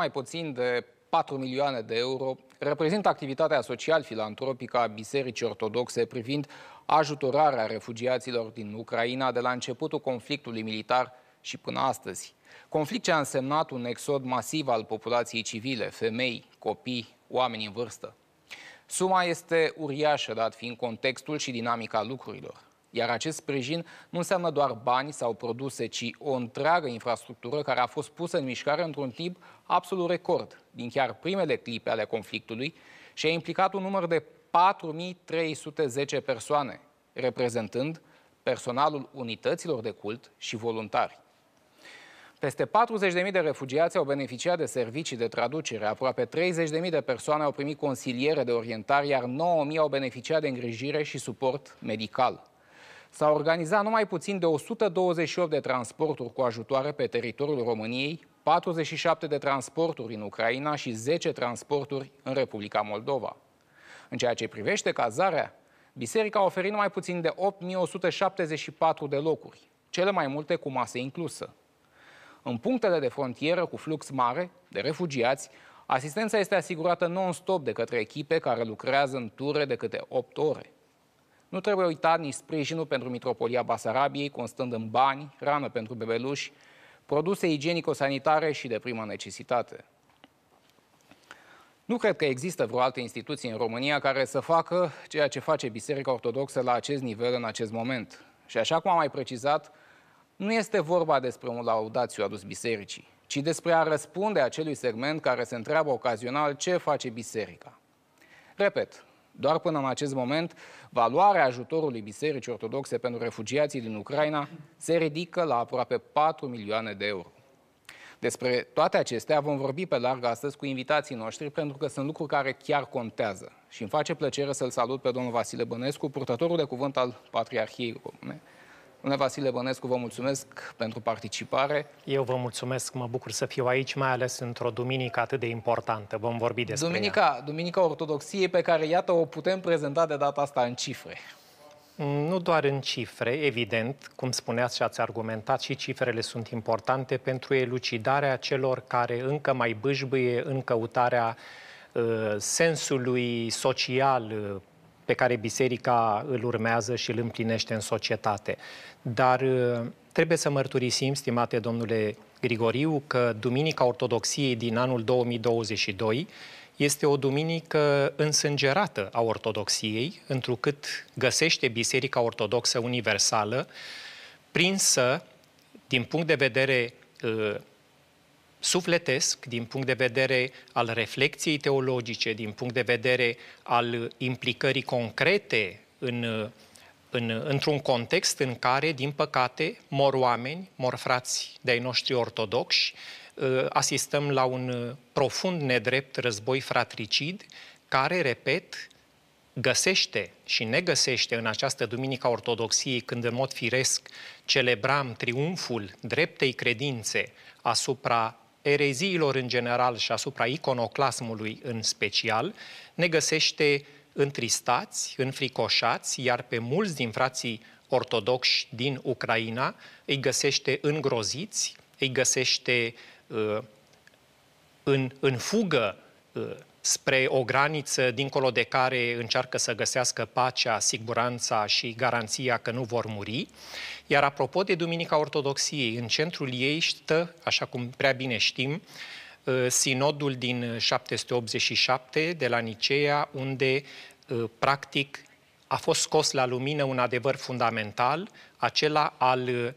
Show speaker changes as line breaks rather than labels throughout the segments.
nu mai puțin de 4 milioane de euro reprezintă activitatea social-filantropică a Bisericii Ortodoxe privind ajutorarea refugiaților din Ucraina de la începutul conflictului militar și până astăzi. Conflict ce a însemnat un exod masiv al populației civile, femei, copii, oameni în vârstă. Suma este uriașă, dat fiind contextul și dinamica lucrurilor. Iar acest sprijin nu înseamnă doar bani sau produse, ci o întreagă infrastructură care a fost pusă în mișcare într-un timp absolut record, din chiar primele clipe ale conflictului, și a implicat un număr de 4310 persoane, reprezentând personalul unităților de cult și voluntari. Peste 40.000 de refugiați au beneficiat de servicii de traducere, aproape 30.000 de persoane au primit consiliere de orientare, iar 9.000 au beneficiat de îngrijire și suport medical. S-au organizat numai puțin de 128 de transporturi cu ajutoare pe teritoriul României, 47 de transporturi în Ucraina și 10 transporturi în Republica Moldova. În ceea ce privește cazarea, biserica a oferit numai puțin de 8174 de locuri, cele mai multe cu masă inclusă. În punctele de frontieră cu flux mare de refugiați, asistența este asigurată non-stop de către echipe care lucrează în ture de câte 8 ore. Nu trebuie uitat nici sprijinul pentru Mitropolia Basarabiei, constând în bani, rană pentru bebeluși, produse igienico-sanitare și de primă necesitate. Nu cred că există vreo altă instituție în România care să facă ceea ce face Biserica Ortodoxă la acest nivel în acest moment. Și așa cum am mai precizat, nu este vorba despre un laudațiu adus bisericii, ci despre a răspunde acelui segment care se întreabă ocazional ce face biserica. Repet, doar până în acest moment, valoarea ajutorului Bisericii Ortodoxe pentru refugiații din Ucraina se ridică la aproape 4 milioane de euro. Despre toate acestea vom vorbi pe larg astăzi cu invitații noștri, pentru că sunt lucruri care chiar contează. Și îmi face plăcere să-l salut pe domnul Vasile Bănescu, purtătorul de cuvânt al Patriarhiei Române. Domnule Vasile Bănescu, vă mulțumesc pentru participare.
Eu vă mulțumesc, mă bucur să fiu aici, mai ales într-o duminică atât de importantă. Vom vorbi despre
Duminica,
ea.
Duminica Ortodoxiei, pe care, iată, o putem prezenta de data asta în cifre.
Nu doar în cifre, evident, cum spuneați și ați argumentat, și cifrele sunt importante pentru elucidarea celor care încă mai bâșbâie în căutarea uh, sensului social uh, pe care biserica îl urmează și îl împlinește în societate. Dar uh, trebuie să mărturisim, stimate domnule Grigoriu, că Duminica Ortodoxiei din anul 2022 este o duminică însângerată a ortodoxiei, întrucât găsește Biserica Ortodoxă Universală prinsă, din punct de vedere uh, sufletesc, din punct de vedere al reflexiei teologice, din punct de vedere al implicării concrete în, în, într-un context în care, din păcate, mor oameni, mor frați de-ai noștri ortodoxi, ă, asistăm la un profund nedrept război fratricid, care, repet, găsește și ne găsește în această Duminica Ortodoxiei, când în mod firesc celebram triumful dreptei credințe asupra ereziilor în general și asupra iconoclasmului în special, ne găsește întristați, înfricoșați, iar pe mulți din frații ortodoxi din Ucraina îi găsește îngroziți, îi găsește uh, în, în fugă uh, spre o graniță dincolo de care încearcă să găsească pacea, siguranța și garanția că nu vor muri. Iar apropo de Duminica Ortodoxiei, în centrul ei stă, așa cum prea bine știm, uh, sinodul din 787 de la Nicea, unde uh, practic a fost scos la lumină un adevăr fundamental, acela al, uh,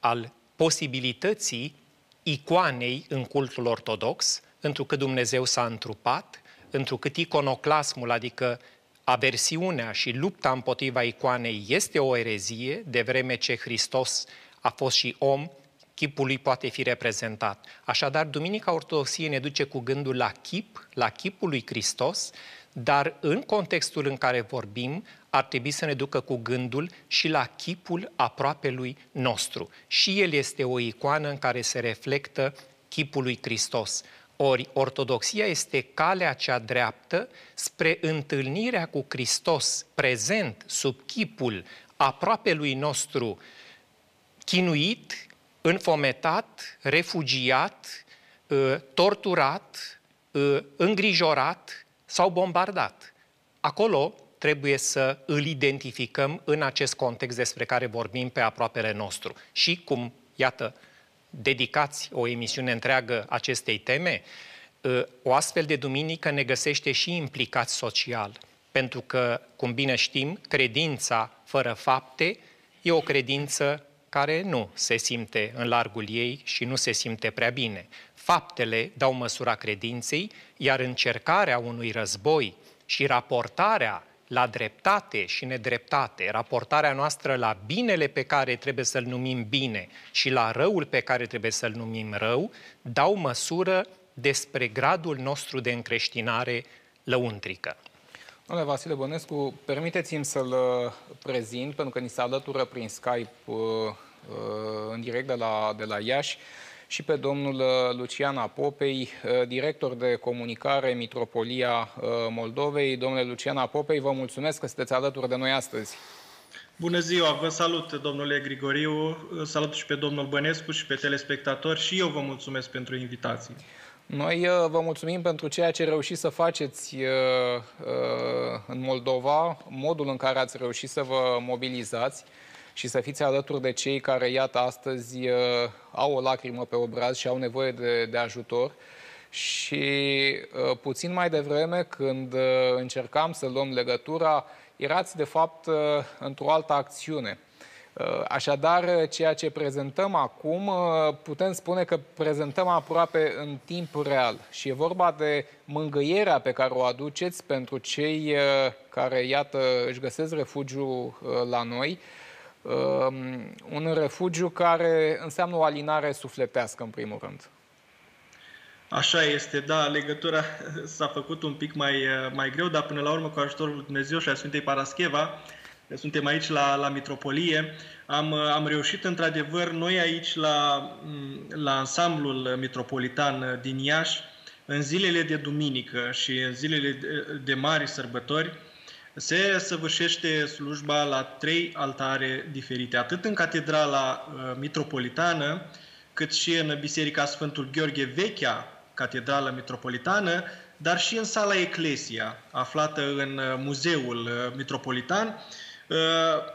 al posibilității icoanei în cultul ortodox, întrucât Dumnezeu s-a întrupat, întrucât iconoclasmul, adică aversiunea și lupta împotriva icoanei este o erezie, de vreme ce Hristos a fost și om, chipul lui poate fi reprezentat. Așadar, Duminica Ortodoxiei ne duce cu gândul la chip, la chipul lui Hristos, dar în contextul în care vorbim, ar trebui să ne ducă cu gândul și la chipul aproapelui nostru. Și el este o icoană în care se reflectă chipul lui Hristos. Ori ortodoxia este calea cea dreaptă spre întâlnirea cu Hristos prezent sub chipul aproape lui nostru, chinuit, înfometat, refugiat, torturat, îngrijorat sau bombardat. Acolo trebuie să îl identificăm în acest context despre care vorbim pe aproapele nostru. Și cum, iată, dedicați o emisiune întreagă acestei teme, o astfel de duminică ne găsește și implicat social, pentru că, cum bine știm, credința fără fapte e o credință care nu se simte în largul ei și nu se simte prea bine. Faptele dau măsura credinței, iar încercarea unui război și raportarea la dreptate și nedreptate, raportarea noastră la binele pe care trebuie să-l numim bine și la răul pe care trebuie să-l numim rău, dau măsură despre gradul nostru de încreștinare lăuntrică.
Domnule Vasile Bănescu, permiteți-mi să-l uh, prezint, pentru că ni se alătură prin Skype uh, uh, în direct de la, de la Iași și pe domnul Lucian Apopei, director de comunicare Mitropolia Moldovei. Domnule Lucian Apopei, vă mulțumesc că sunteți alături de noi astăzi.
Bună ziua, vă salut, domnule Grigoriu, salut și pe domnul Bănescu și pe telespectatori și eu vă mulțumesc pentru invitație.
Noi uh, vă mulțumim pentru ceea ce reușiți să faceți uh, uh, în Moldova, modul în care ați reușit să vă mobilizați și să fiți alături de cei care, iată, astăzi au o lacrimă pe obraz și au nevoie de, de ajutor. Și puțin mai devreme, când încercam să luăm legătura, erați, de fapt, într-o altă acțiune. Uh, așadar, ceea ce prezentăm acum, uh, putem spune că prezentăm aproape în timp real și e vorba de mângâierea pe care o aduceți pentru cei uh, care, iată, își găsesc refugiu la noi, un refugiu care înseamnă o alinare sufletească, în primul rând.
Așa este, da, legătura s-a făcut un pic mai, mai greu, dar până la urmă, cu ajutorul lui Dumnezeu și a Sfintei Parascheva, suntem aici la, la Mitropolie. Am, am reușit, într-adevăr, noi aici la, la ansamblul metropolitan din Iași, în zilele de duminică și în zilele de, de mari sărbători, se săvârșește slujba la trei altare diferite, atât în catedrala uh, metropolitană, cât și în Biserica Sfântul Gheorghe Vechea, catedrală metropolitană, dar și în sala Eclesia, aflată în uh, Muzeul uh, Metropolitan, Uh,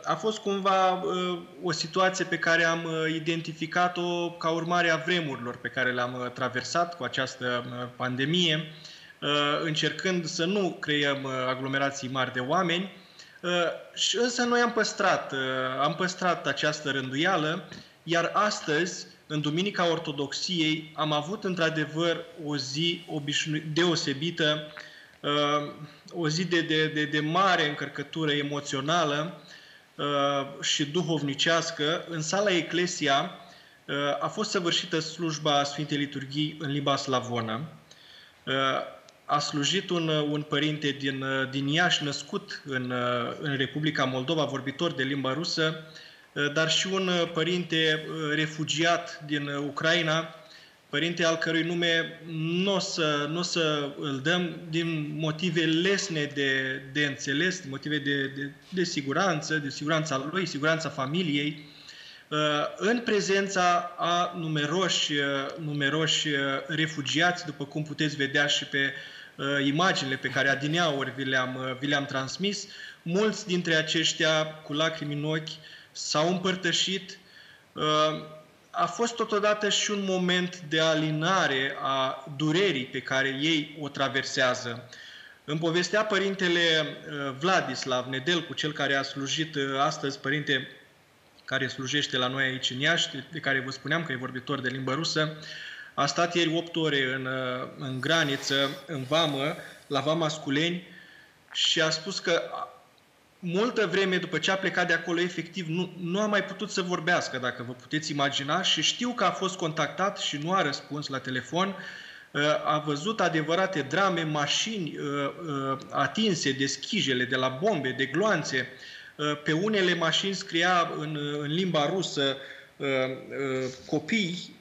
a fost cumva uh, o situație pe care am uh, identificat-o ca urmare a vremurilor pe care le-am traversat cu această pandemie, încercând să nu creăm aglomerații mari de oameni, și însă noi am păstrat, am păstrat această rânduială, iar astăzi, în Duminica Ortodoxiei, am avut într-adevăr o zi obișnu- deosebită Uh, o zi de, de, de, de mare încărcătură emoțională uh, și duhovnicească. În sala Eclesia uh, a fost săvârșită slujba Sfintei Liturghii în limba slavonă. A slujit un, un părinte din, din Iași, născut în, în Republica Moldova, vorbitor de limba rusă, dar și un părinte refugiat din Ucraina, părinte al cărui nume nu o să, n-o să îl dăm din motive lesne de, de înțeles, din motive de, de, de siguranță, de siguranța lui, siguranța familiei, uh, în prezența a numeroși, uh, numeroși uh, refugiați, după cum puteți vedea și pe imaginile pe care adineauri vi le-am, vi le-am transmis, mulți dintre aceștia cu lacrimi în ochi s-au împărtășit a fost totodată și un moment de alinare a durerii pe care ei o traversează. Îmi povestea părintele uh, Vladislav Nedelcu, cel care a slujit uh, astăzi, părinte care slujește la noi aici în Iași, de care vă spuneam că e vorbitor de limbă rusă, a stat ieri 8 ore în, uh, în graniță, în vamă, la Vama Sculeni, și a spus că multă vreme după ce a plecat de acolo, efectiv, nu, nu a mai putut să vorbească, dacă vă puteți imagina, și știu că a fost contactat și nu a răspuns la telefon, uh, a văzut adevărate drame, mașini uh, uh, atinse de schijele, de la bombe, de gloanțe. Pe unele mașini scria în, în limba rusă copii,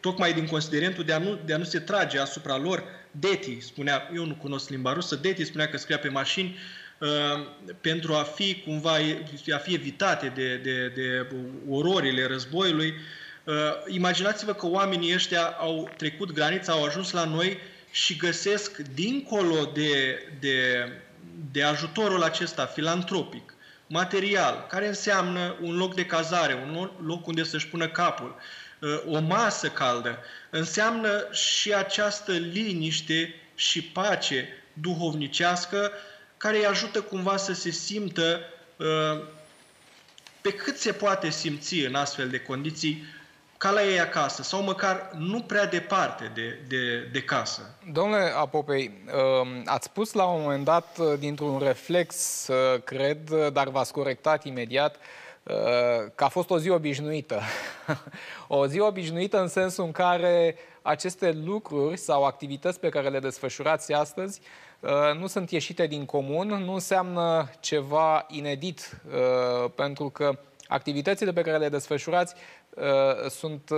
tocmai din considerentul de a, nu, de a nu se trage asupra lor. Deti spunea, eu nu cunosc limba rusă, Deti spunea că scria pe mașini Uh, pentru a fi cumva a fi evitate de, de, de ororile războiului, Imaginați-vă că oamenii ăștia au trecut granița, au ajuns la noi și găsesc dincolo de, de, de ajutorul acesta filantropic, material, care înseamnă un loc de cazare, un loc unde să-și pună capul, o masă caldă, înseamnă și această liniște și pace duhovnicească care îi ajută cumva să se simtă uh, pe cât se poate simți în astfel de condiții ca la ei acasă sau măcar nu prea departe de, de, de casă.
Domnule Apopei, um, ați spus la un moment dat, uh, dintr-un reflex, uh, cred, dar v-ați corectat imediat, că a fost o zi obișnuită. o zi obișnuită în sensul în care aceste lucruri sau activități pe care le desfășurați astăzi uh, nu sunt ieșite din comun, nu înseamnă ceva inedit, uh, pentru că activitățile pe care le desfășurați uh, sunt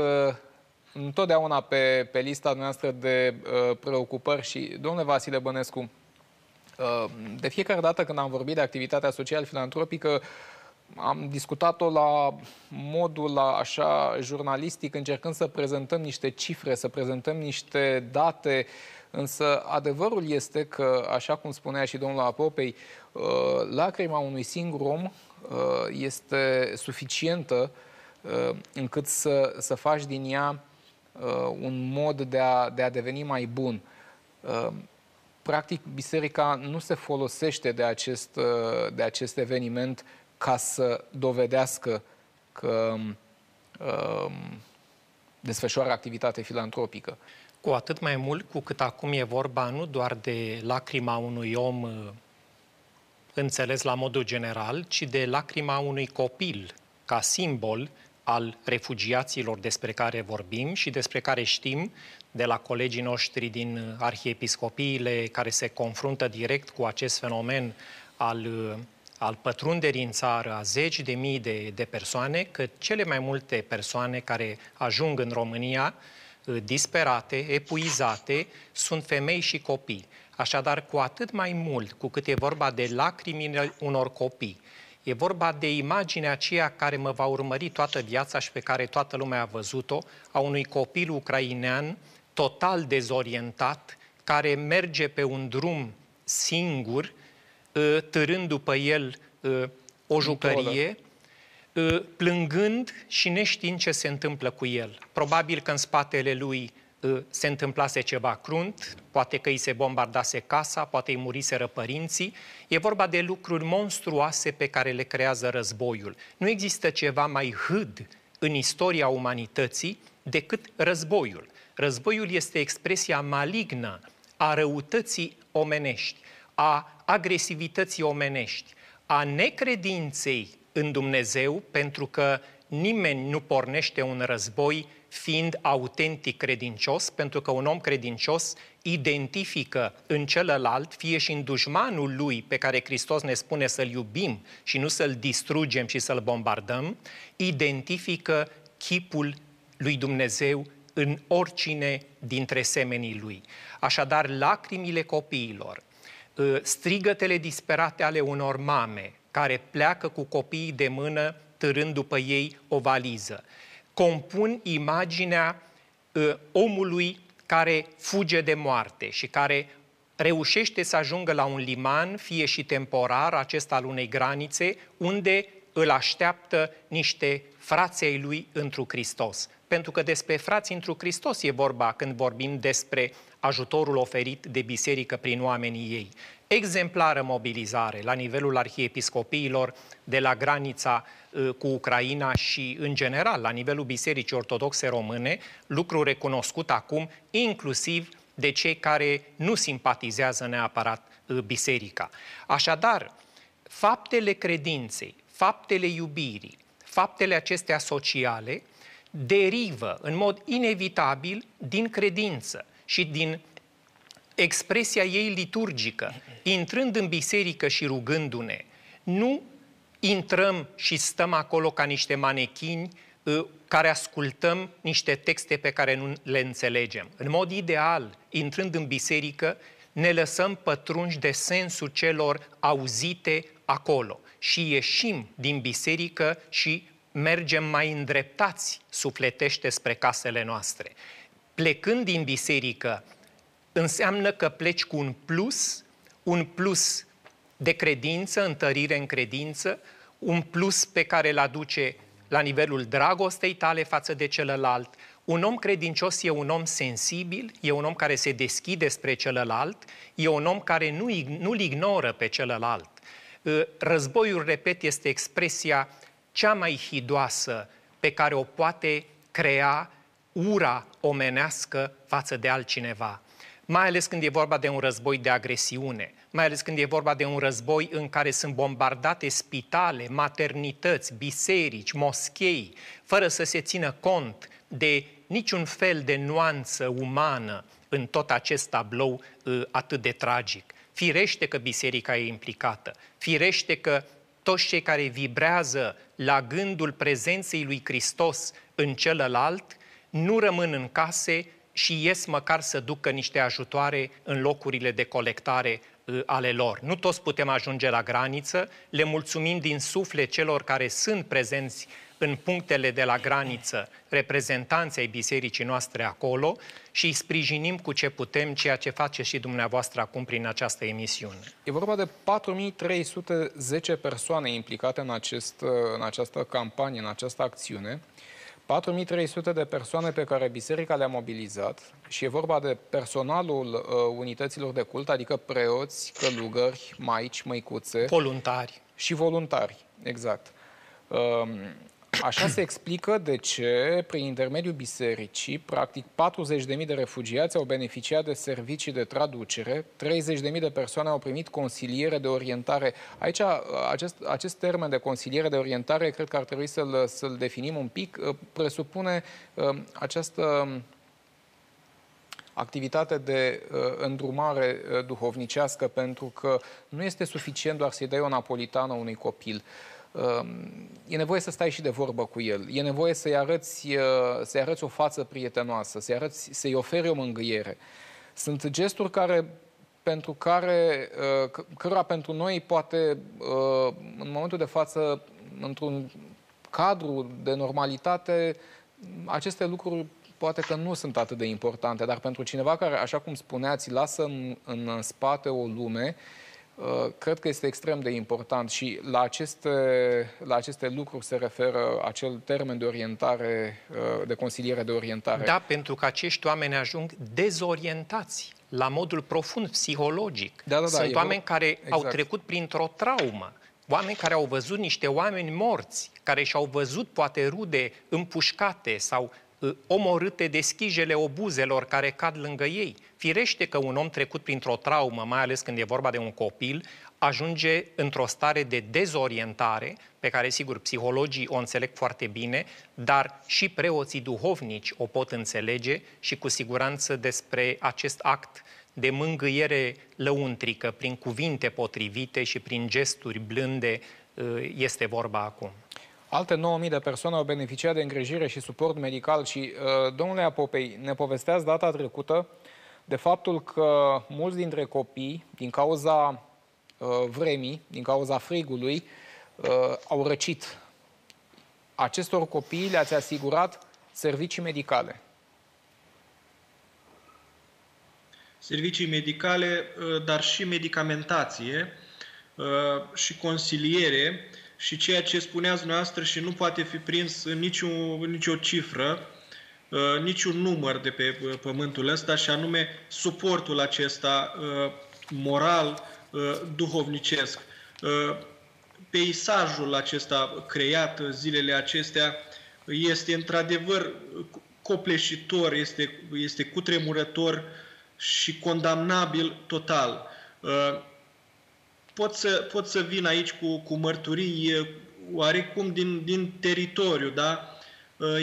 întotdeauna pe, pe lista noastră de preocupări și, domnule Vasile Bănescu, de fiecare dată când am vorbit de activitatea social-filantropică, am discutat-o la modul la așa jurnalistic, încercând să prezentăm niște cifre, să prezentăm niște date, însă adevărul este că, așa cum spunea și domnul Apopei, uh, lacrima unui singur om uh, este suficientă uh, încât să, să faci din ea un mod de a, de a deveni mai bun. Practic, biserica nu se folosește de acest, de acest eveniment ca să dovedească că um, desfășoară activitate filantropică.
Cu atât mai mult cu cât acum e vorba nu doar de lacrima unui om uh, înțeles la modul general, ci de lacrima unui copil ca simbol al refugiaților despre care vorbim și despre care știm de la colegii noștri din arhiepiscopiile care se confruntă direct cu acest fenomen al uh, al pătrunderii în țară a zeci de mii de, de persoane, că cele mai multe persoane care ajung în România uh, disperate, epuizate, sunt femei și copii. Așadar, cu atât mai mult cu cât e vorba de lacrimile unor copii, e vorba de imaginea aceea care mă va urmări toată viața și pe care toată lumea a văzut-o, a unui copil ucrainean total dezorientat, care merge pe un drum singur, Ă, târând după el ă, o jucărie, ă, plângând și neștiind ce se întâmplă cu el. Probabil că în spatele lui se întâmplase ceva crunt, poate că îi se bombardase casa, poate îi muriseră părinții. E vorba de lucruri monstruoase pe care le creează războiul. Nu există ceva mai hâd în istoria umanității decât războiul. Războiul este expresia malignă a răutății omenești a agresivității omenești, a necredinței în Dumnezeu, pentru că nimeni nu pornește un război fiind autentic credincios, pentru că un om credincios identifică în celălalt, fie și în dușmanul lui pe care Hristos ne spune să-l iubim și nu să-l distrugem și să-l bombardăm, identifică chipul lui Dumnezeu în oricine dintre semenii lui. Așadar, lacrimile copiilor, Ă, strigătele disperate ale unor mame care pleacă cu copiii de mână târând după ei o valiză. Compun imaginea ă, omului care fuge de moarte și care reușește să ajungă la un liman, fie și temporar, acesta al unei granițe, unde îl așteaptă niște frații lui întru Hristos. Pentru că despre frații întru Hristos e vorba când vorbim despre ajutorul oferit de biserică prin oamenii ei. Exemplară mobilizare la nivelul arhiepiscopiilor de la granița uh, cu Ucraina și, în general, la nivelul Bisericii Ortodoxe Române, lucru recunoscut acum inclusiv de cei care nu simpatizează neapărat uh, biserica. Așadar, faptele credinței, faptele iubirii, faptele acestea sociale derivă în mod inevitabil din credință și din expresia ei liturgică, intrând în biserică și rugându-ne, nu intrăm și stăm acolo ca niște manechini ă, care ascultăm niște texte pe care nu le înțelegem. În mod ideal, intrând în biserică, ne lăsăm pătrunși de sensul celor auzite acolo și ieșim din biserică și mergem mai îndreptați sufletește spre casele noastre. Plecând din biserică, înseamnă că pleci cu un plus, un plus de credință, întărire în credință, un plus pe care îl aduce la nivelul dragostei tale față de celălalt. Un om credincios e un om sensibil, e un om care se deschide spre celălalt, e un om care nu, nu-l ignoră pe celălalt. Ă, războiul, repet, este expresia cea mai hidoasă pe care o poate crea ura omenească față de altcineva. Mai ales când e vorba de un război de agresiune, mai ales când e vorba de un război în care sunt bombardate spitale, maternități, biserici, moschei, fără să se țină cont de niciun fel de nuanță umană în tot acest tablou uh, atât de tragic. Firește că biserica e implicată, firește că toți cei care vibrează la gândul prezenței lui Hristos în celălalt nu rămân în case și ies măcar să ducă niște ajutoare în locurile de colectare uh, ale lor. Nu toți putem ajunge la graniță, le mulțumim din suflet celor care sunt prezenți în punctele de la graniță reprezentanții ai bisericii noastre acolo și îi sprijinim cu ce putem, ceea ce face și dumneavoastră acum prin această emisiune.
E vorba de 4310 persoane implicate în, acest, în această campanie, în această acțiune. 4300 de persoane pe care biserica le-a mobilizat și e vorba de personalul uh, unităților de cult, adică preoți, călugări, maici, măicuțe.
Voluntari.
Și voluntari, exact. Uh, Așa se explică de ce, prin intermediul bisericii, practic 40.000 de refugiați au beneficiat de servicii de traducere, 30.000 de persoane au primit consiliere de orientare. Aici, acest, acest termen de consiliere de orientare, cred că ar trebui să-l, să-l definim un pic, presupune uh, această activitate de uh, îndrumare uh, duhovnicească, pentru că nu este suficient doar să-i dai o napolitană unui copil. Uh, Ehm, e nevoie să stai și de vorbă cu el, e nevoie să-i arăți, uh, să arăți o față prietenoasă, să-i, arăți, să-i oferi o mângâiere. Sunt gesturi care, pentru care, uh, cărora pentru noi poate, uh, în momentul de față, într-un cadru de normalitate, aceste lucruri poate că nu sunt atât de importante, dar pentru cineva care, așa cum spuneați, lasă în, în spate o lume, uh, Uh, cred că este extrem de important și la aceste, la aceste lucruri se referă acel termen de orientare, uh, de consiliere de orientare.
Da, pentru că acești oameni ajung dezorientați la modul profund psihologic. Da, da, da, Sunt oameni vor... care exact. au trecut printr-o traumă. Oameni care au văzut niște oameni morți, care și-au văzut poate rude împușcate sau Uh, omorâte de schijele obuzelor care cad lângă ei. Firește că un om trecut printr-o traumă, mai ales când e vorba de un copil, ajunge într-o stare de dezorientare, pe care, sigur, psihologii o înțeleg foarte bine, dar și preoții duhovnici o pot înțelege și cu siguranță despre acest act de mângâiere lăuntrică, prin cuvinte potrivite și prin gesturi blânde, uh, este vorba acum.
Alte 9.000 de persoane au beneficiat de îngrijire și suport medical și, uh, domnule Apopei, ne povesteați data trecută de faptul că mulți dintre copii, din cauza uh, vremii, din cauza frigului, uh, au răcit. Acestor copii le-ați asigurat servicii medicale.
Servicii medicale, dar și medicamentație și consiliere și ceea ce spuneați dumneavoastră și nu poate fi prins în nicio, nicio cifră, uh, niciun număr de pe uh, pământul ăsta și anume suportul acesta uh, moral, duhovnicesc. Peisajul acesta creat zilele acestea este într-adevăr copleșitor, este, este cutremurător și condamnabil total pot să, pot să vin aici cu, cu mărturii oarecum din, din teritoriu, da?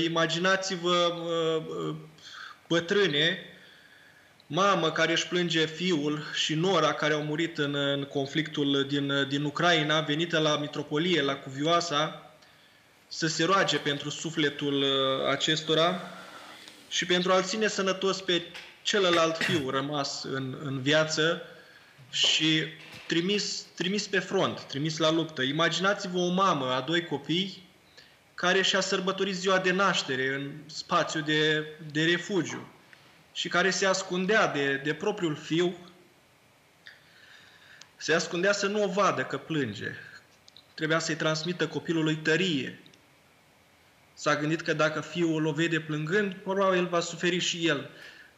Imaginați-vă bătrâne, mamă care își plânge fiul și nora care au murit în, în conflictul din, din Ucraina, venită la mitropolie, la Cuvioasa, să se roage pentru sufletul acestora și pentru a-l ține sănătos pe celălalt fiu rămas în, în viață și trimis, trimis pe front, trimis la luptă. Imaginați-vă o mamă a doi copii care și-a sărbătorit ziua de naștere în spațiu de, de refugiu și care se ascundea de, de propriul fiu, se ascundea să nu o vadă că plânge. Trebuia să-i transmită copilului tărie. S-a gândit că dacă fiul o vede plângând, probabil va suferi și el.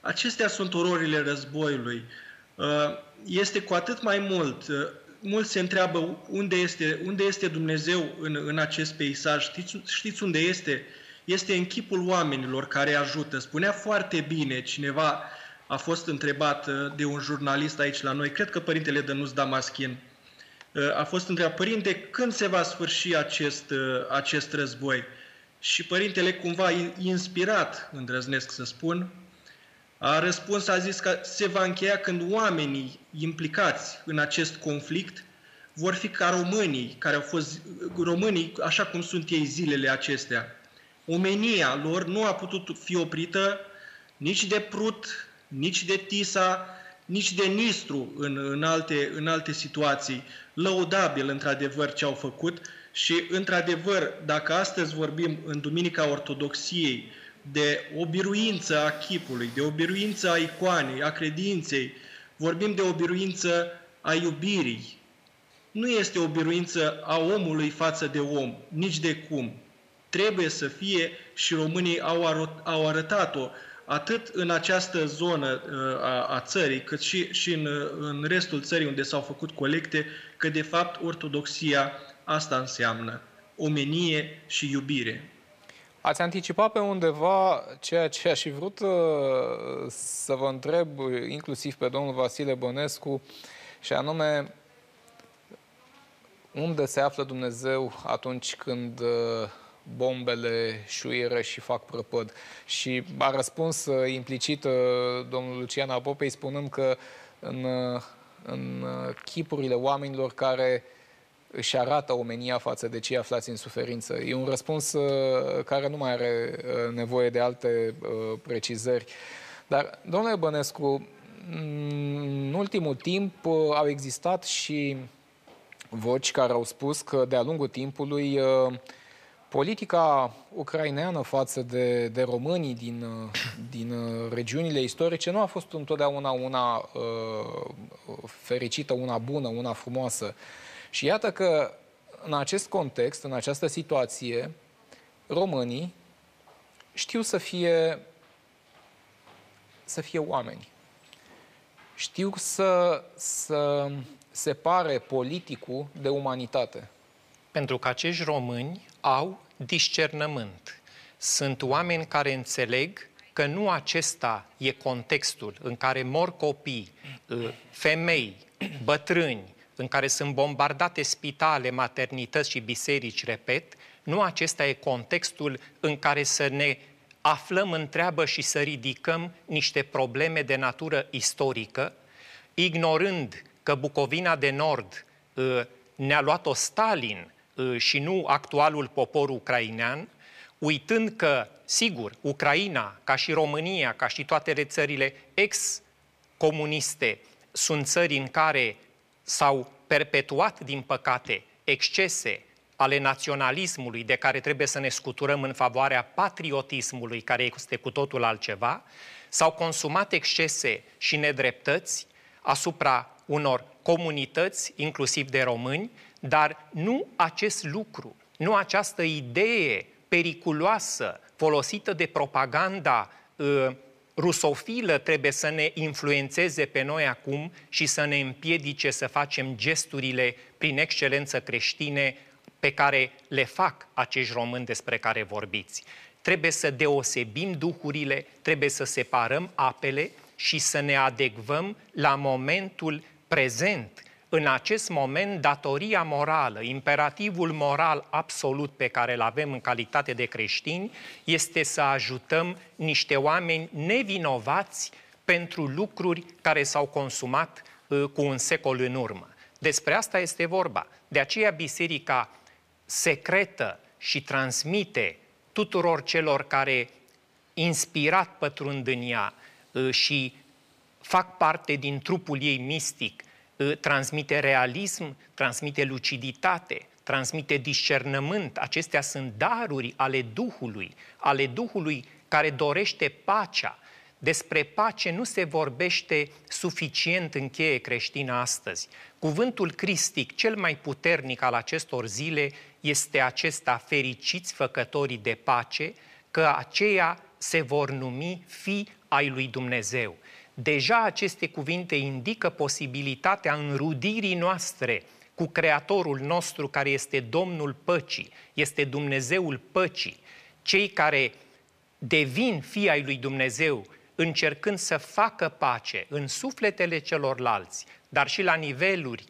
Acestea sunt ororile războiului. Uh, este cu atât mai mult uh, mulți se întreabă unde este, unde este Dumnezeu în, în acest peisaj. Știți, știți unde este? Este în chipul oamenilor care ajută. Spunea foarte bine cineva, a fost întrebat uh, de un jurnalist aici la noi, cred că părintele Dănuț Damaschin, uh, a fost întrebat, părinte, când se va sfârși acest, uh, acest război? Și părintele, cumva inspirat, îndrăznesc să spun, a răspuns, a zis că se va încheia când oamenii implicați în acest conflict vor fi ca românii, care au fost românii așa cum sunt ei zilele acestea. Omenia lor nu a putut fi oprită nici de Prut, nici de Tisa, nici de Nistru în, în, alte, în alte situații. Lăudabil, într-adevăr, ce au făcut și, într-adevăr, dacă astăzi vorbim în Duminica Ortodoxiei de o biruință a chipului, de o biruință a icoanei, a credinței, vorbim de o biruință a iubirii. Nu este o biruință a omului față de om, nici de cum. Trebuie să fie și românii au, arăt, au arătat-o atât în această zonă uh, a, a țării, cât și, și în, în restul țării unde s-au făcut colecte, că de fapt ortodoxia asta înseamnă omenie și iubire.
Ați anticipat pe undeva ceea ce aș fi vrut uh, să vă întreb, inclusiv pe domnul Vasile Bănescu, și anume, unde se află Dumnezeu atunci când uh, bombele șuieră și fac prăpăd? Și a răspuns uh, implicit domnul Lucian Apopei spunând că în, în chipurile oamenilor care își arată omenia față de cei aflați în suferință. E un răspuns uh, care nu mai are uh, nevoie de alte uh, precizări. Dar, domnule Bănescu, în ultimul timp au existat și voci care au spus că de-a lungul timpului politica ucraineană față de, de românii din, din regiunile istorice nu a fost întotdeauna una uh, fericită, una bună, una frumoasă. Și iată că în acest context, în această situație, românii știu să fie, să fie oameni. Știu să, să separe politicul de umanitate.
Pentru că acești români au discernământ. Sunt oameni care înțeleg că nu acesta e contextul în care mor copii, femei, bătrâni, în care sunt bombardate spitale, maternități și biserici, repet, nu acesta e contextul în care să ne aflăm în treabă și să ridicăm niște probleme de natură istorică, ignorând că Bucovina de Nord uh, ne-a luat-o Stalin uh, și nu actualul popor ucrainean, uitând că, sigur, Ucraina, ca și România, ca și toate țările ex-comuniste, sunt țări în care s-au perpetuat, din păcate, excese ale naționalismului de care trebuie să ne scuturăm în favoarea patriotismului, care este cu totul altceva, s-au consumat excese și nedreptăți asupra unor comunități, inclusiv de români, dar nu acest lucru, nu această idee periculoasă folosită de propaganda uh, rusofilă trebuie să ne influențeze pe noi acum și să ne împiedice să facem gesturile prin excelență creștine pe care le fac acești români despre care vorbiți. Trebuie să deosebim duhurile, trebuie să separăm apele și să ne adecvăm la momentul prezent în acest moment datoria morală, imperativul moral absolut pe care îl avem în calitate de creștini, este să ajutăm niște oameni nevinovați pentru lucruri care s-au consumat uh, cu un secol în urmă. Despre asta este vorba. De aceea biserica secretă și transmite tuturor celor care inspirat pătrund în ea uh, și fac parte din trupul ei mistic, transmite realism, transmite luciditate, transmite discernământ. Acestea sunt daruri ale Duhului, ale Duhului care dorește pacea. Despre pace nu se vorbește suficient în cheie creștină astăzi. Cuvântul cristic cel mai puternic al acestor zile este acesta, fericiți făcătorii de pace, că aceia se vor numi fi ai lui Dumnezeu. Deja aceste cuvinte indică posibilitatea înrudirii noastre cu Creatorul nostru care este Domnul păcii, este Dumnezeul păcii. Cei care devin fii ai lui Dumnezeu încercând să facă pace în sufletele celorlalți, dar și la niveluri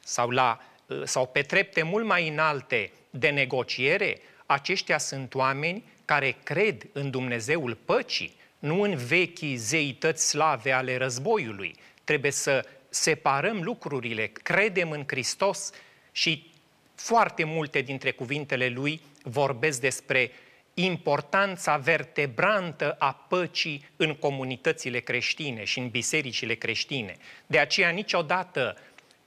sau, la, sau pe trepte mult mai înalte de negociere, aceștia sunt oameni care cred în Dumnezeul păcii, nu în vechii zeități slave ale războiului. Trebuie să separăm lucrurile, credem în Hristos și foarte multe dintre cuvintele lui vorbesc despre importanța vertebrantă a păcii în comunitățile creștine și în bisericile creștine. De aceea niciodată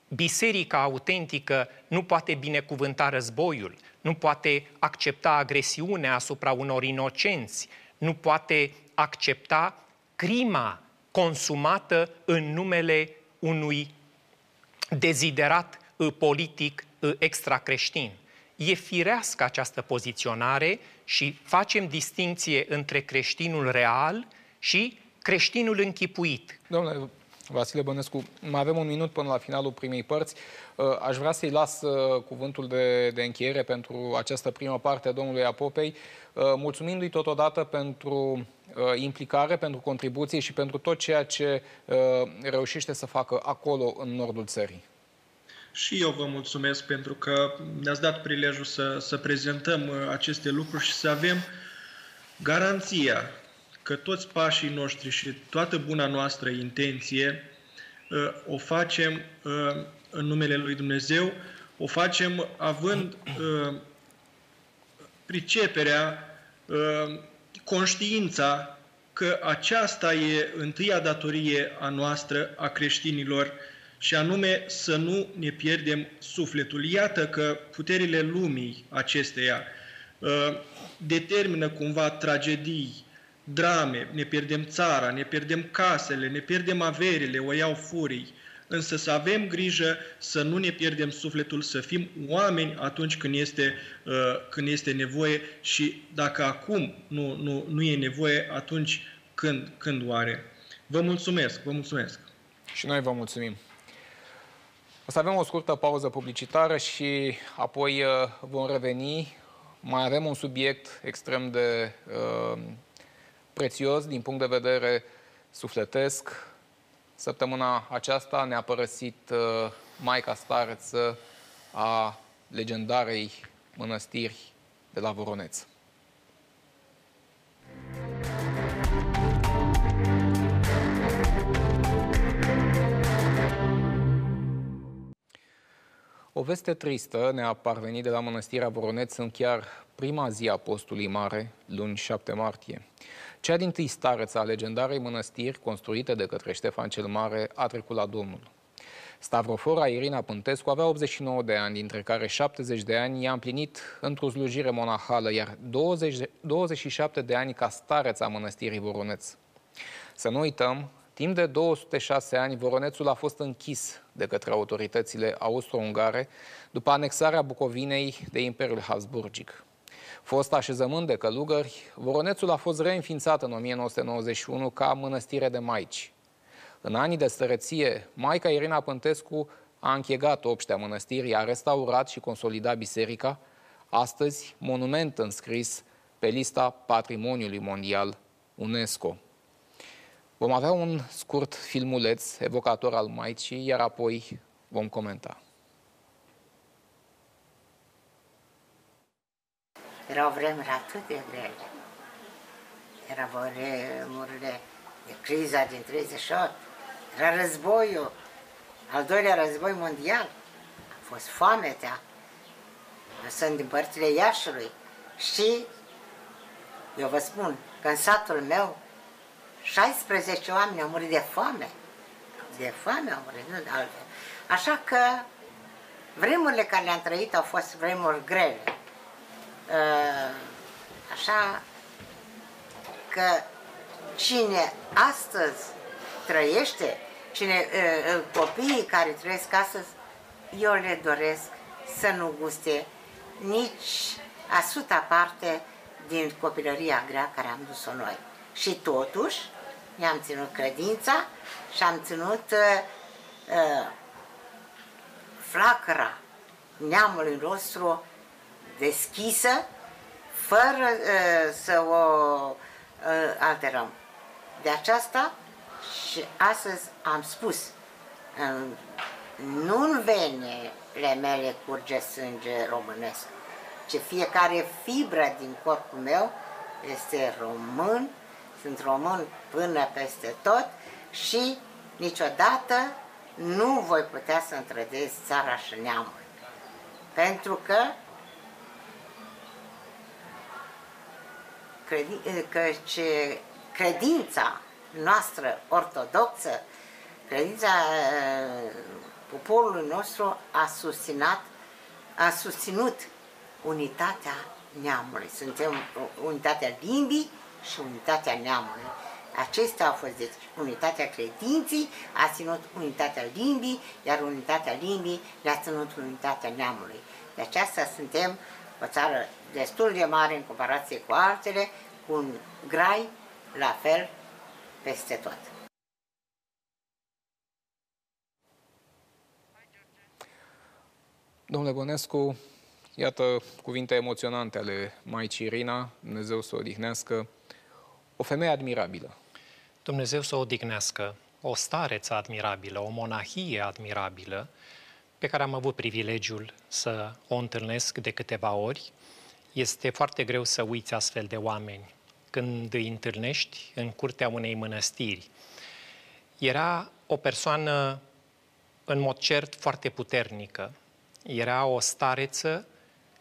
biserica autentică nu poate binecuvânta războiul, nu poate accepta agresiunea asupra unor inocenți, nu poate accepta crima consumată în numele unui deziderat uh, politic uh, extracreștin. E firească această poziționare și facem distinție între creștinul real și creștinul închipuit.
Domnule Vasile Bănescu, mai avem un minut până la finalul primei părți. Uh, aș vrea să-i las cuvântul de, de încheiere pentru această primă parte a domnului Apopei, mulțumindu-i totodată pentru implicare, pentru contribuție și pentru tot ceea ce reușește să facă acolo, în nordul țării.
Și eu vă mulțumesc pentru că ne-ați dat prilejul să, să prezentăm uh, aceste lucruri și să avem garanția că toți pașii noștri și toată buna noastră intenție uh, o facem uh, în numele Lui Dumnezeu, o facem având priceperea, conștiința că aceasta e întâia datorie a noastră, a creștinilor, și anume să nu ne pierdem sufletul. Iată că puterile lumii acesteia uh, determină cumva tragedii, drame, ne pierdem țara, ne pierdem casele, ne pierdem averile, o iau furii, însă să avem grijă să nu ne pierdem sufletul, să fim oameni atunci când este, uh, când este nevoie și dacă acum nu, nu, nu e nevoie, atunci când, când oare. Vă mulțumesc, vă mulțumesc.
Și noi vă mulțumim. O să avem o scurtă pauză publicitară și apoi uh, vom reveni. Mai avem un subiect extrem de uh, prețios din punct de vedere sufletesc. Săptămâna aceasta ne-a părăsit uh, Maica Stareță a legendarei mănăstiri de la Voroneț. O veste tristă ne-a parvenit de la Mănăstirea Voroneț în chiar prima zi a postului mare, luni 7 martie. Cea din tâi stareță a legendarei mănăstiri, construite de către Ștefan cel Mare, a trecut la Domnul. Stavrofora Irina Pântescu avea 89 de ani, dintre care 70 de ani i-a împlinit într-o slujire monahală, iar 20, 27 de ani ca stareța mănăstirii Voroneț. Să nu uităm, Timp de 206 ani, Voronețul a fost închis de către autoritățile austro-ungare după anexarea Bucovinei de Imperiul Habsburgic. Fost așezământ de călugări, Voronețul a fost reînființat în 1991 ca mănăstire de maici. În anii de stărăție, Maica Irina Pântescu a închegat obștea mănăstirii, a restaurat și consolidat biserica, astăzi monument înscris pe lista Patrimoniului Mondial UNESCO. Vom avea un scurt filmuleț evocator al Maicii, iar apoi vom comenta.
Erau vremuri atât de grele. Era vremurile de criza din 38. Era războiul, al doilea război mondial. A fost foametea. Sunt din părțile Iașului. Și eu vă spun că în satul meu 16 oameni au murit de foame. De foame au murit, nu de altfel. Așa că Vremurile care le-am trăit au fost vremuri grele. Uh, așa că cine astăzi trăiește, cine, uh, uh, copiii care trăiesc astăzi, eu le doresc să nu guste nici a suta parte din copilăria grea care am dus-o noi. Și totuși, ne-am ținut credința și am ținut uh, uh, flacăra neamului nostru deschisă, fără uh, să o uh, alterăm. De aceasta și astăzi am spus, uh, nu în venele mele curge sânge românesc, ci fiecare fibră din corpul meu este român, sunt român până peste tot și niciodată nu voi putea să întrădez țara și neamul. Pentru că credi, că ce credința noastră ortodoxă, credința uh, poporului nostru a susținut, a susținut unitatea neamului. Suntem unitatea limbii și unitatea neamului. Acestea au fost, deci, unitatea credinții a ținut unitatea limbii, iar unitatea limbii le-a ținut unitatea neamului. De aceasta suntem o țară destul de mare în comparație cu altele, cu un grai la fel peste tot.
Domnule Bănescu, iată cuvinte emoționante ale Maicii Irina, Dumnezeu să o odihnească, o femeie admirabilă.
Dumnezeu să o odihnească, o stareță admirabilă, o monahie admirabilă, pe care am avut privilegiul să o întâlnesc de câteva ori. Este foarte greu să uiți astfel de oameni când îi întâlnești în curtea unei mănăstiri. Era o persoană în mod cert foarte puternică. Era o stareță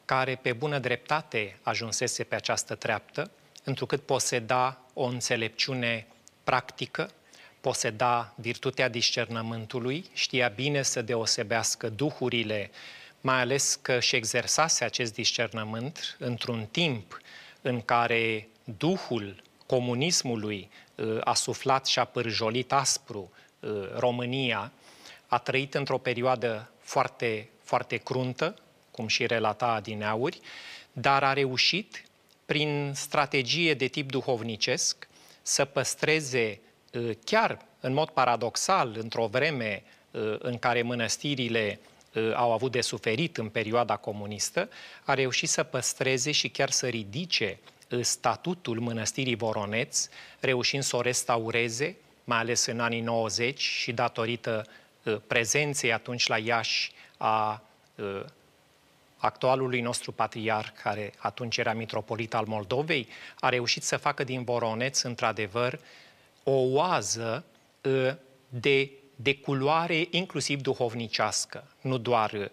care pe bună dreptate ajunsese pe această treaptă, întrucât poseda o înțelepciune practică, poseda virtutea discernământului, știa bine să deosebească duhurile, mai ales că și exersase acest discernământ într-un timp în care duhul comunismului uh, a suflat și a pârjolit aspru uh, România, a trăit într-o perioadă foarte, foarte cruntă, cum și relata adineauri, dar a reușit, prin strategie de tip duhovnicesc, să păstreze uh, chiar în mod paradoxal, într-o vreme în care mănăstirile au avut de suferit în perioada comunistă, a reușit să păstreze și chiar să ridice statutul mănăstirii Voroneț, reușind să o restaureze, mai ales în anii 90 și datorită uh, prezenței atunci la Iași a uh, actualului nostru patriarh, care atunci era mitropolit al Moldovei, a reușit să facă din Voroneț, într-adevăr, o oază uh, de, de culoare inclusiv duhovnicească, nu doar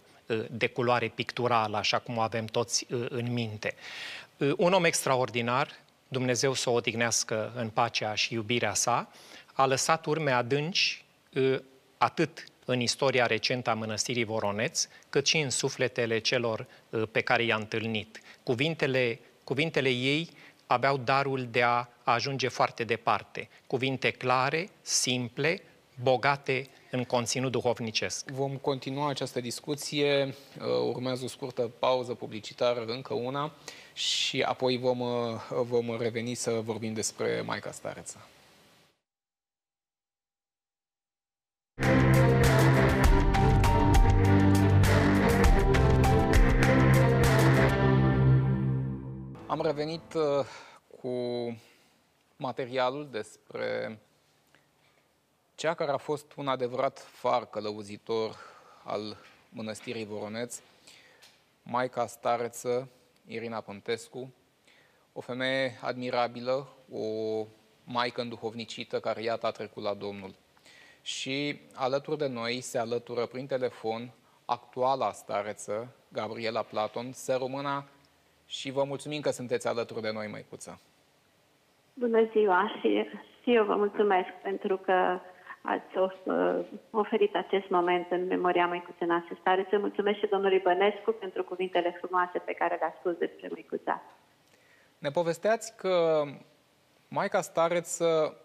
de culoare picturală, așa cum o avem toți în minte. Uh, un om extraordinar, Dumnezeu să o odihnească în pacea și iubirea sa, a lăsat urme adânci uh, atât în istoria recentă a mănăstirii Voroneț, cât și în sufletele celor uh, pe care i-a întâlnit. Cuvintele, cuvintele ei aveau darul de a ajunge foarte departe. Cuvinte clare, simple, bogate în conținut duhovnicesc.
Vom continua această discuție, urmează o scurtă pauză publicitară, încă una și apoi vom, uh, vom reveni să vorbim despre Maica Stareță. Am revenit uh, cu materialul despre cea care a fost un adevărat far călăuzitor al mănăstirii Voroneț, Maica Stareță, Irina Pântescu, o femeie admirabilă, o maică înduhovnicită care iată a trecut la Domnul. Și alături de noi se alătură prin telefon actuala stareță, Gabriela Platon, să româna și vă mulțumim că sunteți alături de noi, măicuță.
Bună ziua și, și eu vă mulțumesc pentru că ați oferit acest moment în memoria măicuței noastre stare. Să mulțumesc și domnului Bănescu pentru cuvintele frumoase pe care le-a spus despre măicuța.
Ne povesteați că Maica Stareță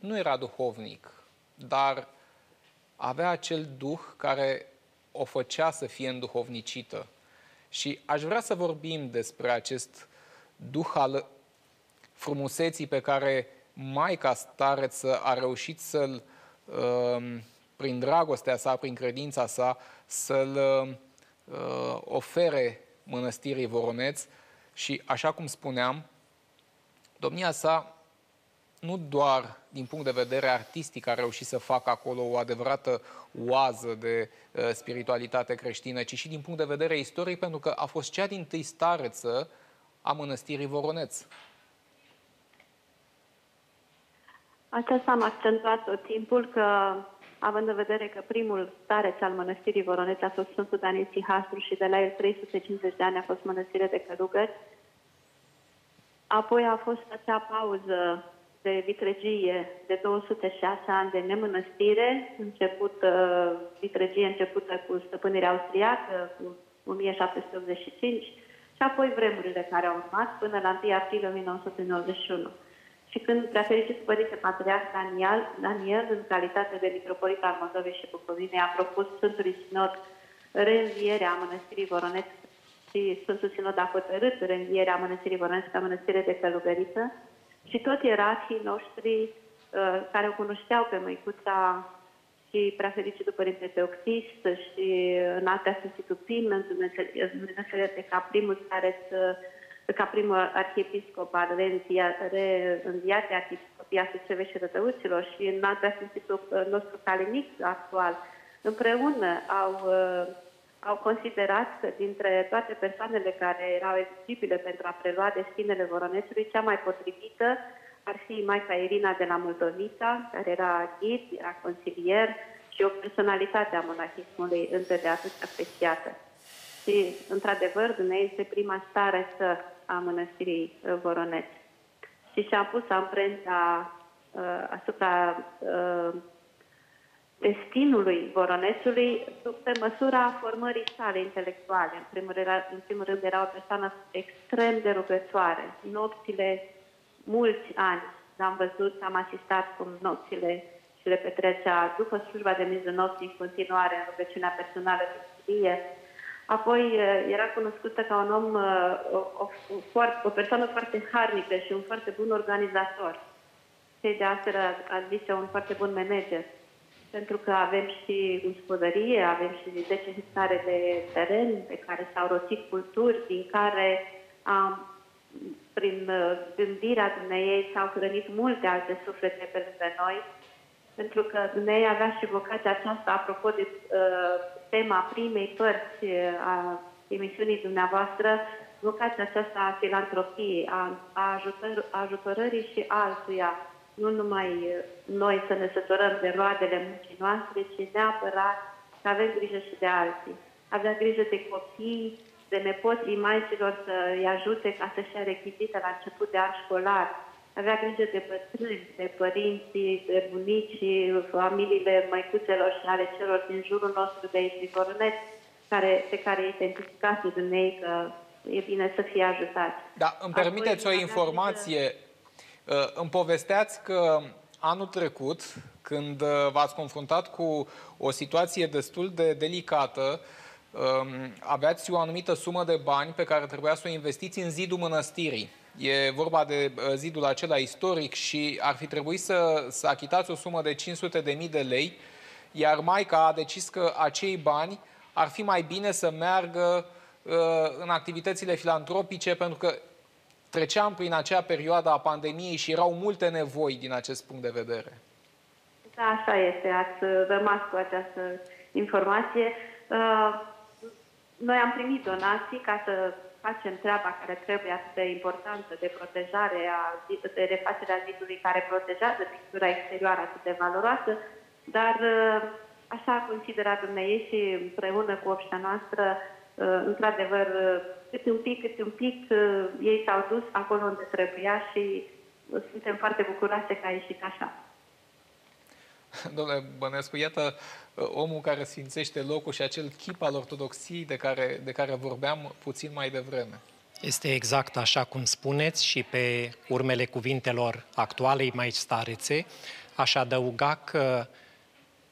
nu era duhovnic, dar avea acel duh care o făcea să fie înduhovnicită. Și aș vrea să vorbim despre acest duh al frumuseții pe care Maica Stareță a reușit să-l, um, prin dragostea sa, prin credința sa, să-l uh, ofere mănăstirii Voroneț și, așa cum spuneam, domnia sa nu doar din punct de vedere artistic a reușit să facă acolo o adevărată oază de uh, spiritualitate creștină, ci și din punct de vedere istoric, pentru că a fost cea din tâi stareță a mănăstirii Voroneț.
Aceasta am accentuat tot timpul că, având în vedere că primul stareț al mănăstirii Voroneț a fost Sfântul Daniel Sihastru și de la el 350 de ani a fost mănăstire de călugări, apoi a fost acea pauză de vitregie de 206 ani de nemănăstire, început, uh, vitregie începută cu stăpânirea austriacă, cu 1785, și apoi vremurile care au urmat până la 1 aprilie 1991. Și când preafericitul Părinte Patriarh Daniel, Daniel, în calitate de mitropolit al Moldovei și Bucovinei, a propus Sfântului Sinod reînvierea mănăstirii Voroneț și Sfântul Sinod a hotărât reînvierea mănăstirii Voroneț ca mănăstire de călugăriță, și toți ierarhii noștri uh, care o cunoșteau pe măicuța și prefericitul Părinte Teoctist și în altea Sfântitul Pim, în Dumnezeu ca primul care să ca primul arhiepiscop al reînviate arhiepiscopia Suceve și Rădăuților și în altea Sfântitul uh, nostru calinic actual, împreună au uh, au considerat că dintre toate persoanele care erau eligibile pentru a prelua destinele Voronețului, cea mai potrivită ar fi Maica Irina de la Moldovița, care era ghid, era consilier și o personalitate a monahismului între de atât apreciată. Și, într-adevăr, dumneavoastră este prima stare să a mănăstirii uh, Voroneț. Și și-a pus amprenta uh, asupra uh, destinului Voronețului pe măsura formării sale intelectuale. În primul, rând, în primul rând era o persoană extrem de rugătoare. Nopțile, mulți ani l-am văzut, am asistat cum nopțile și le petrecea după slujba de mizul nopții în continuare în rugăciunea personală de scrie. Apoi era cunoscută ca un om, o, o, o, o persoană foarte harnică și un foarte bun organizator. Cei de astăzi a zis un foarte bun manager pentru că avem și gospodărie, avem și 10 hectare de teren pe care s-au rotit culturi, din care am, prin uh, gândirea dumneiei s-au hrănit multe alte suflete pe lângă noi, pentru că dumnei avea și vocația aceasta, apropo de uh, tema primei părți uh, a emisiunii dumneavoastră, vocația aceasta a filantropiei, a, a ajutor, ajutorării și altuia, nu numai noi să ne săturăm de roadele muncii noastre, ci neapărat să avem grijă și de alții. Avea grijă de copii, de nepoții maicilor să îi ajute ca să-și ia rechizite la început de an școlar. Avea grijă de bătrâni, de părinții, de bunici, familiile măicuțelor și ale celor din jurul nostru de aici, care, pe care identificați de dumnei că e bine să fie ajutați.
Da, îmi permiteți Apoi, o informație. Grijă Uh, îmi povesteați că anul trecut, când uh, v-ați confruntat cu o situație destul de delicată, um, aveați o anumită sumă de bani pe care trebuia să o investiți în zidul mănăstirii. E vorba de uh, zidul acela istoric și ar fi trebuit să, să achitați o sumă de 500.000 de, de lei, iar Maica a decis că acei bani ar fi mai bine să meargă uh, în activitățile filantropice, pentru că treceam prin acea perioadă a pandemiei și erau multe nevoi din acest punct de vedere.
Da, așa este. Ați rămas cu această informație. Uh, noi am primit donații ca să facem treaba care trebuie atât de importantă de protejare, a, de refacerea zidului care protejează pictura exterioară atât de valoroasă, dar uh, așa a considerat dumneavoastră și împreună cu obștea noastră, uh, într-adevăr, câte un pic, câte un pic, uh, ei s-au dus acolo unde trebuia și uh, suntem foarte bucuroase că a ieșit așa.
Domnule Bănescu, iată uh, omul care sfințește locul și acel chip al ortodoxiei de care, de care vorbeam puțin mai devreme.
Este exact așa cum spuneți și pe urmele cuvintelor actualei mai starețe, aș adăuga că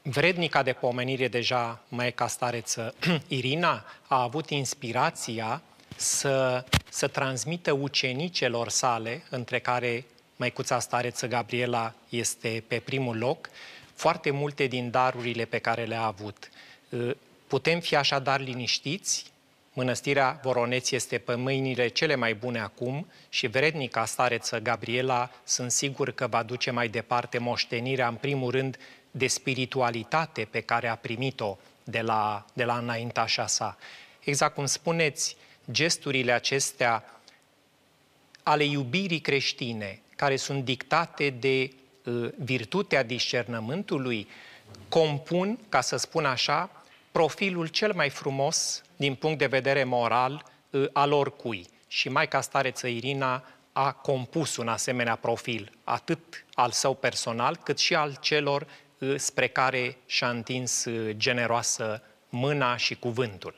vrednica de pomenire deja Maica Stareță Irina a avut inspirația să, să transmită ucenicelor sale, între care Maicuța Stareță Gabriela este pe primul loc, foarte multe din darurile pe care le-a avut. Putem fi așadar liniștiți, Mănăstirea Voroneț este pe mâinile cele mai bune acum și vrednica stareță Gabriela sunt sigur că va duce mai departe moștenirea, în primul rând, de spiritualitate pe care a primit-o de la, de la înaintașa sa. Exact cum spuneți, gesturile acestea ale iubirii creștine, care sunt dictate de uh, virtutea discernământului, compun, ca să spun așa, profilul cel mai frumos din punct de vedere moral uh, al oricui. Și Maica Stareță Irina a compus un asemenea profil, atât al său personal, cât și al celor uh, spre care și-a întins uh, generoasă mâna și cuvântul.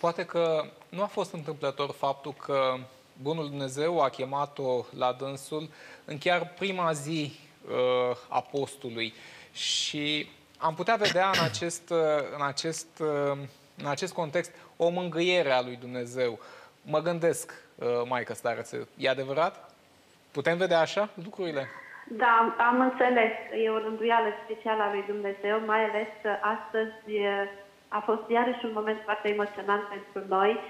Poate că nu a fost întâmplător faptul că Bunul Dumnezeu a chemat-o la dânsul în chiar prima zi uh, a postului și am putea vedea în acest, în acest, în acest context o mângâiere a lui Dumnezeu. Mă gândesc, uh, Maică Stareță, e adevărat? Putem vedea așa lucrurile?
Da, am înțeles. E o rânduială specială a lui Dumnezeu, mai ales că astăzi a fost iarăși un moment foarte emoționant pentru noi.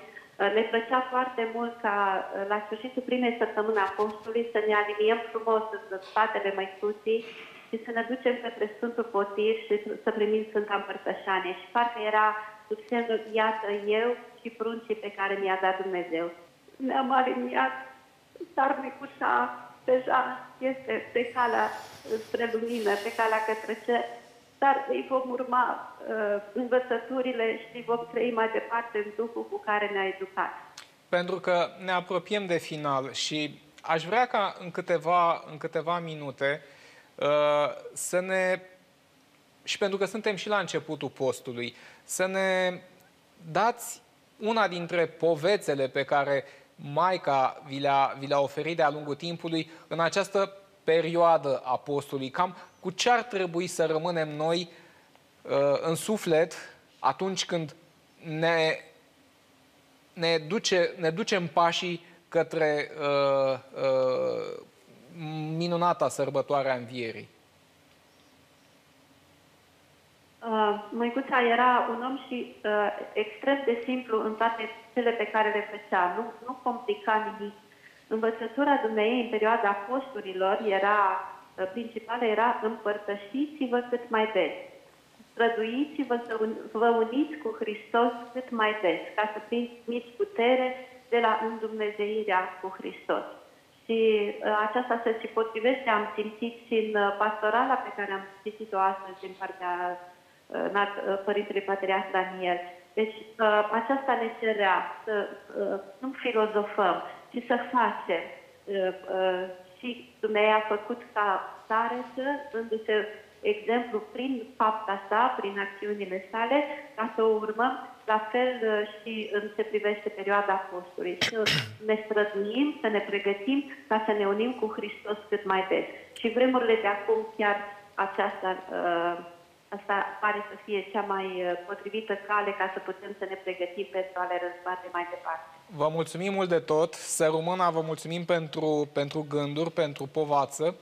Uh, ne plăcea foarte mult ca uh, la sfârșitul primei săptămâni a postului să ne aliniem frumos în spatele măicuții și să ne ducem către Sfântul Potir și să primim Sfânta Împărtășanie. Și parcă era sub semnul, iată eu și pruncii pe care mi-a dat Dumnezeu. Ne-am aliniat, dar micuța deja este pe calea spre lumină, pe calea către cer, dar îi vom urma uh, învățăturile și îi vom trăi mai departe în Duhul cu care ne-a educat.
Pentru că ne apropiem de final și aș vrea ca în câteva, în câteva minute uh, Uh, să ne, și pentru că suntem și la începutul postului, să ne dați una dintre povețele pe care Maica vi le-a, vi le-a oferit de-a lungul timpului în această perioadă a postului. Cam cu ce ar trebui să rămânem noi uh, în suflet atunci când ne, ne, duce, ne ducem pașii către uh, uh, minunata sărbătoare a Învierii?
Uh, Măicuța era un om și uh, extrem de simplu în toate cele pe care le făcea. Nu, nu complica nimic. Învățătura dumneei în perioada posturilor era, uh, principală era împărtășiți-vă cât mai des. Străduiți-vă să un, vă uniți cu Hristos cât mai des, ca să primiți putere de la îndumnezeirea cu Hristos. Și uh, aceasta se și potrivește, am simțit și în uh, pastorala pe care am citit-o astăzi din partea uh, Părintele Patriarh Daniel. Deci aceasta ne cerea să nu filozofăm, ci să facem. Și Dumnezeu a făcut ca tare să, dându-se exemplu prin fapta sa, prin acțiunile sale, ca să o urmăm la fel uh, și în ce privește perioada postului. Să ne străduim, să ne pregătim ca să ne unim cu Hristos cât mai des. Și vremurile de acum chiar aceasta uh, asta pare să fie cea mai uh, potrivită cale ca să putem să ne pregătim pentru a le răzbate mai departe.
Vă mulțumim mult de tot. Să rămână, vă mulțumim pentru, pentru gânduri, pentru povață.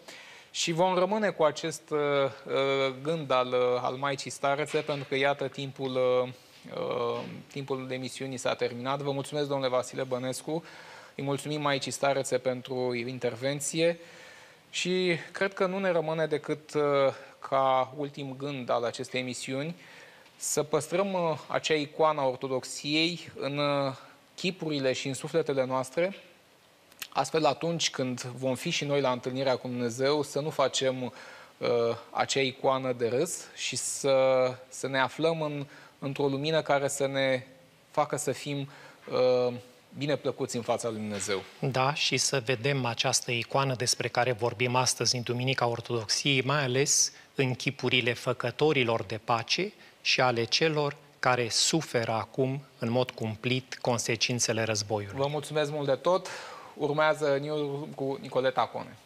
Și vom rămâne cu acest uh, uh, gând al, uh, al Maicii Starețe, pentru că, iată, timpul, uh, uh, timpul emisiunii s-a terminat. Vă mulțumesc, domnule Vasile Bănescu, îi mulțumim Maicii Starețe pentru intervenție și cred că nu ne rămâne decât uh, ca ultim gând al acestei emisiuni să păstrăm uh, acea icoană a ortodoxiei în uh, chipurile și în sufletele noastre, Astfel, atunci când vom fi și noi la întâlnirea cu Dumnezeu, să nu facem uh, acea icoană de râs și să, să ne aflăm în, într-o lumină care să ne facă să fim uh, bine plăcuți în fața lui Dumnezeu.
Da, și să vedem această icoană despre care vorbim astăzi în Duminica Ortodoxiei, mai ales în chipurile făcătorilor de pace și ale celor care suferă acum în mod cumplit consecințele războiului.
Vă mulțumesc mult de tot. Urmează New cu Nicoleta Cone.